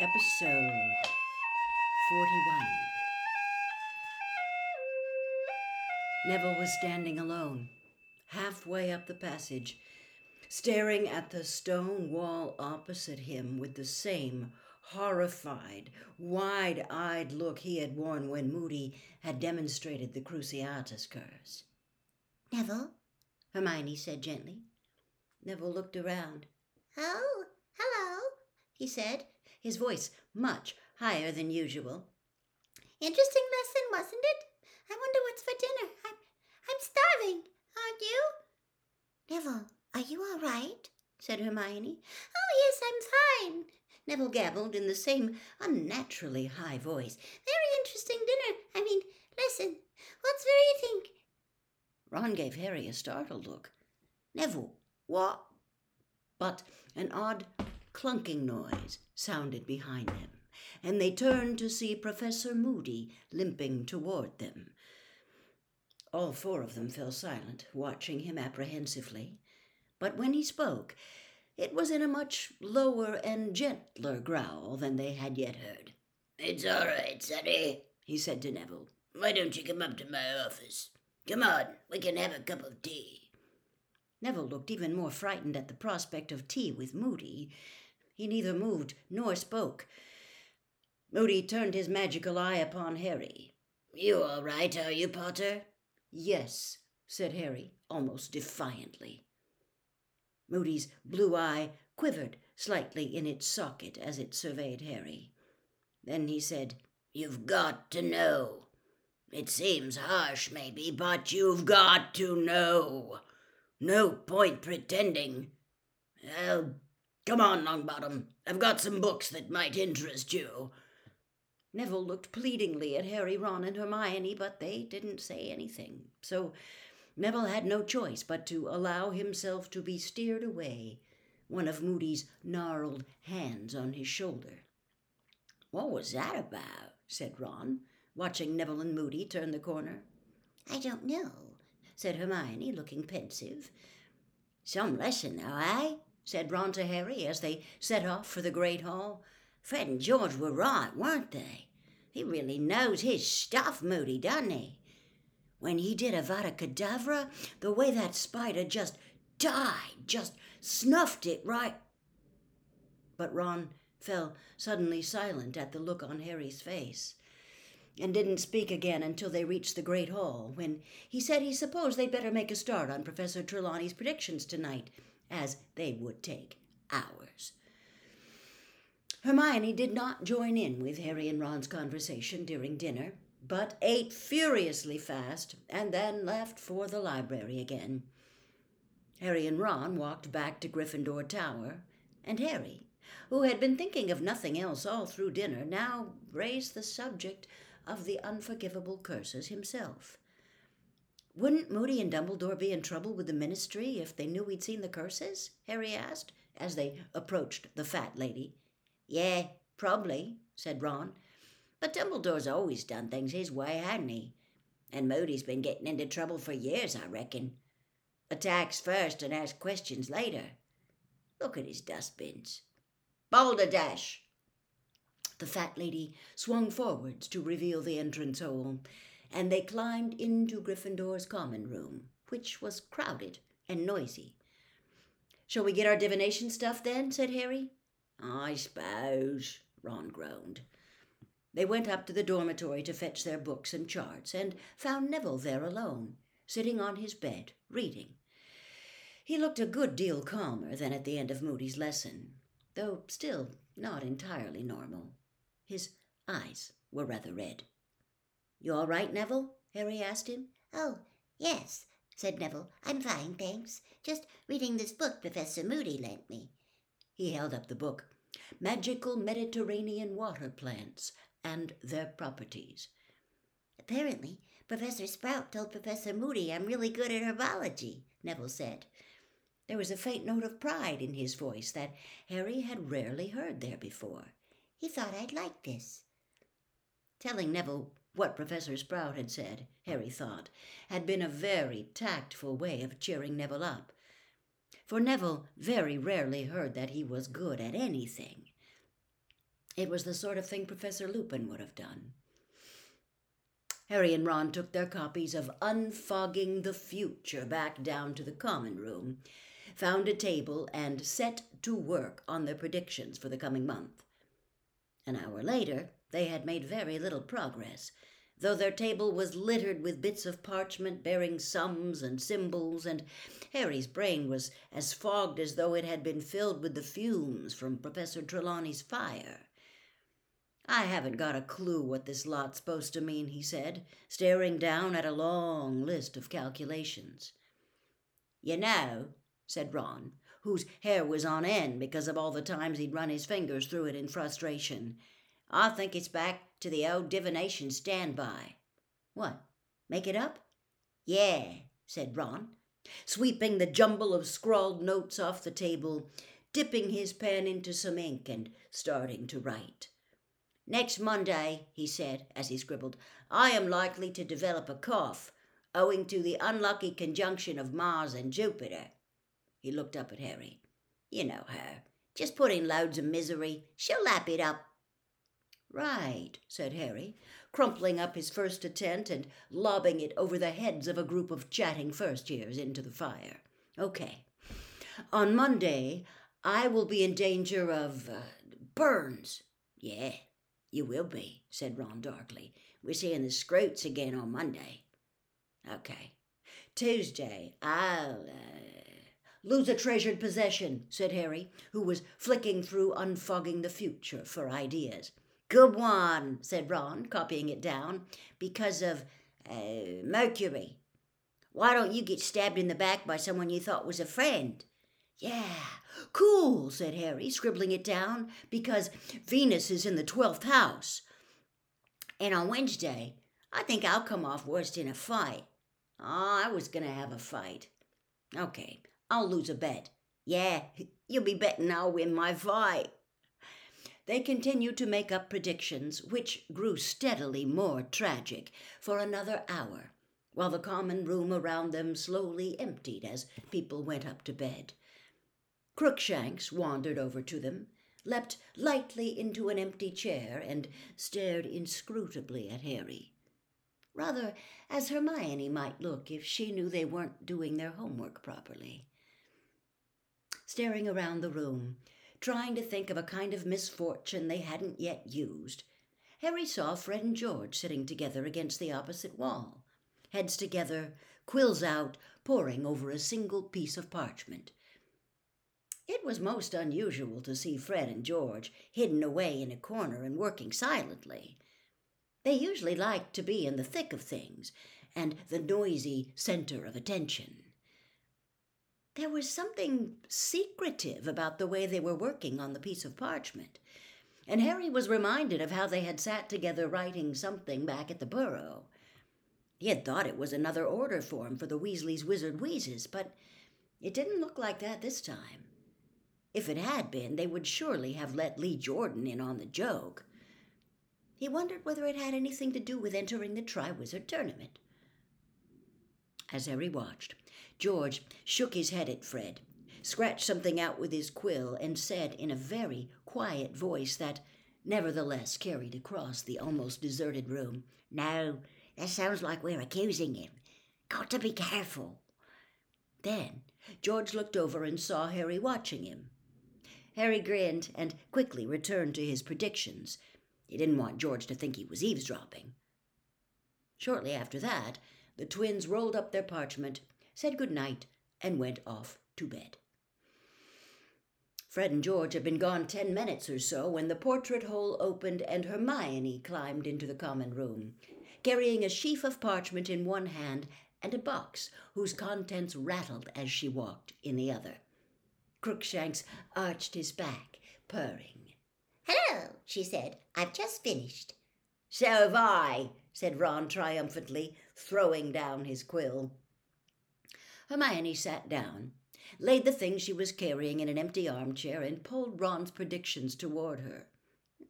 Episode 41. Neville was standing alone, halfway up the passage, staring at the stone wall opposite him with the same horrified, wide eyed look he had worn when Moody had demonstrated the Cruciatus curse. Neville, Hermione said gently. Neville looked around. Oh, hello, he said, his voice much higher than usual. Interesting lesson, wasn't it? I wonder what's for dinner. I'm, I'm starving, aren't you? Neville, are you all right? said Hermione. Oh, yes, I'm fine, Neville gabbled in the same unnaturally high voice. Very interesting dinner. I mean, listen, what's for eating? Ron gave Harry a startled look. Neville, what? But an odd clunking noise sounded behind them, and they turned to see Professor Moody limping toward them. All four of them fell silent, watching him apprehensively. But when he spoke, it was in a much lower and gentler growl than they had yet heard. It's all right, Sonny, he said to Neville. Why don't you come up to my office? Come on, we can have a cup of tea. Neville looked even more frightened at the prospect of tea with Moody. He neither moved nor spoke. Moody turned his magical eye upon Harry. You all right, are you, Potter? Yes, said Harry, almost defiantly. Moody's blue eye quivered slightly in its socket as it surveyed Harry. Then he said, You've got to know. It seems harsh, maybe, but you've got to know. No point pretending. Well, come on, Longbottom. I've got some books that might interest you. Neville looked pleadingly at Harry, Ron, and Hermione, but they didn't say anything. So Neville had no choice but to allow himself to be steered away, one of Moody's gnarled hands on his shoulder. What was that about? said Ron, watching Neville and Moody turn the corner. I don't know, said Hermione, looking pensive. Some lesson, though, eh? Said Ron to Harry as they set off for the great hall. Fred and George were right, weren't they? He really knows his stuff, Moody, doesn't he? When he did Avada Kedavra, the way that spider just died, just snuffed it right. But Ron fell suddenly silent at the look on Harry's face, and didn't speak again until they reached the great hall, when he said he supposed they'd better make a start on Professor Trelawney's predictions tonight, as they would take hours. Hermione did not join in with Harry and Ron's conversation during dinner but ate furiously fast and then left for the library again. Harry and Ron walked back to Gryffindor Tower, and Harry, who had been thinking of nothing else all through dinner, now raised the subject of the unforgivable curses himself. Wouldn't Moody and Dumbledore be in trouble with the ministry if they knew we'd seen the curses? Harry asked, as they approached the fat lady. Yeah, probably, said Ron. But Dumbledore's always done things his way, hadn't he? And Moody's been getting into trouble for years, I reckon. Attacks first and asks questions later. Look at his dustbins. Balderdash! The fat lady swung forwards to reveal the entrance hole, and they climbed into Gryffindor's common room, which was crowded and noisy. Shall we get our divination stuff then? said Harry. I suppose, Ron groaned. They went up to the dormitory to fetch their books and charts, and found Neville there alone, sitting on his bed, reading. He looked a good deal calmer than at the end of Moody's lesson, though still not entirely normal. His eyes were rather red. You all right, Neville? Harry asked him. Oh, yes, said Neville. I'm fine, thanks. Just reading this book Professor Moody lent me. He held up the book. Magical Mediterranean Water Plants and their properties. Apparently, Professor Sprout told Professor Moody I'm really good at herbology, Neville said. There was a faint note of pride in his voice that Harry had rarely heard there before. He thought I'd like this. Telling Neville what Professor Sprout had said, Harry thought, had been a very tactful way of cheering Neville up. For Neville very rarely heard that he was good at anything. It was the sort of thing Professor Lupin would have done. Harry and Ron took their copies of Unfogging the Future back down to the common room, found a table, and set to work on their predictions for the coming month. An hour later, they had made very little progress, though their table was littered with bits of parchment bearing sums and symbols, and Harry's brain was as fogged as though it had been filled with the fumes from Professor Trelawney's fire. I haven't got a clue what this lot's supposed to mean, he said, staring down at a long list of calculations. You know, said Ron, whose hair was on end because of all the times he'd run his fingers through it in frustration. I think it's back to the old divination standby. What? Make it up? Yeah, said Ron, sweeping the jumble of scrawled notes off the table, dipping his pen into some ink and starting to write. Next Monday, he said as he scribbled, I am likely to develop a cough, owing to the unlucky conjunction of Mars and Jupiter. He looked up at Harry. You know her. Just put in loads of misery. She'll lap it up. Right, said Harry, crumpling up his first attempt and lobbing it over the heads of a group of chatting first years into the fire. Okay. On Monday, I will be in danger of uh, burns. Yeah, you will be, said Ron darkly. We're seeing the Skrewts again on Monday. Okay. Tuesday, I'll uh, lose a treasured possession, said Harry, who was flicking through Unfogging the Future for ideas. Good one, said Ron, copying it down, because of uh, Mercury. Why don't you get stabbed in the back by someone you thought was a friend? Yeah, cool, said Harry, scribbling it down, because Venus is in the 12th house. And on Wednesday, I think I'll come off worst in a fight. Oh, I was going to have a fight. Okay, I'll lose a bet. Yeah, you'll be betting I'll win my fight. They continued to make up predictions, which grew steadily more tragic, for another hour, while the common room around them slowly emptied as people went up to bed. Crookshanks wandered over to them, leapt lightly into an empty chair, and stared inscrutably at Harry. Rather as Hermione might look if she knew they weren't doing their homework properly. Staring around the room, trying to think of a kind of misfortune they hadn't yet used, Harry saw Fred and George sitting together against the opposite wall, heads together, quills out, poring over a single piece of parchment. It was most unusual to see Fred and George hidden away in a corner and working silently. They usually liked to be in the thick of things and the noisy center of attention. There was something secretive about the way they were working on the piece of parchment, and Harry was reminded of how they had sat together writing something back at the Burrow. He had thought it was another order form for the Weasleys' Wizard Wheezes, but it didn't look like that this time. If it had been, they would surely have let Lee Jordan in on the joke. He wondered whether it had anything to do with entering the Triwizard Tournament. As Harry watched, George shook his head at Fred, scratched something out with his quill, and said in a very quiet voice that nevertheless carried across the almost deserted room, No, that sounds like we're accusing him. Got to be careful. Then George looked over and saw Harry watching him. Harry grinned and quickly returned to his predictions. He didn't want George to think he was eavesdropping. Shortly after that, the twins rolled up their parchment said good night, and went off to bed. Fred and George had been gone ten minutes or so when the portrait hole opened and Hermione climbed into the common room, carrying a sheaf of parchment in one hand and a box whose contents rattled as she walked in the other. Crookshanks arched his back, purring. Hello, she said. I've just finished. So have I, said Ron triumphantly, throwing down his quill. Hermione sat down, laid the things she was carrying in an empty armchair, and pulled Ron's predictions toward her.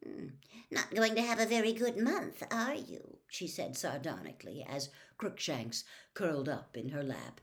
Mm, not going to have a very good month, are you? she said sardonically as Crookshanks curled up in her lap.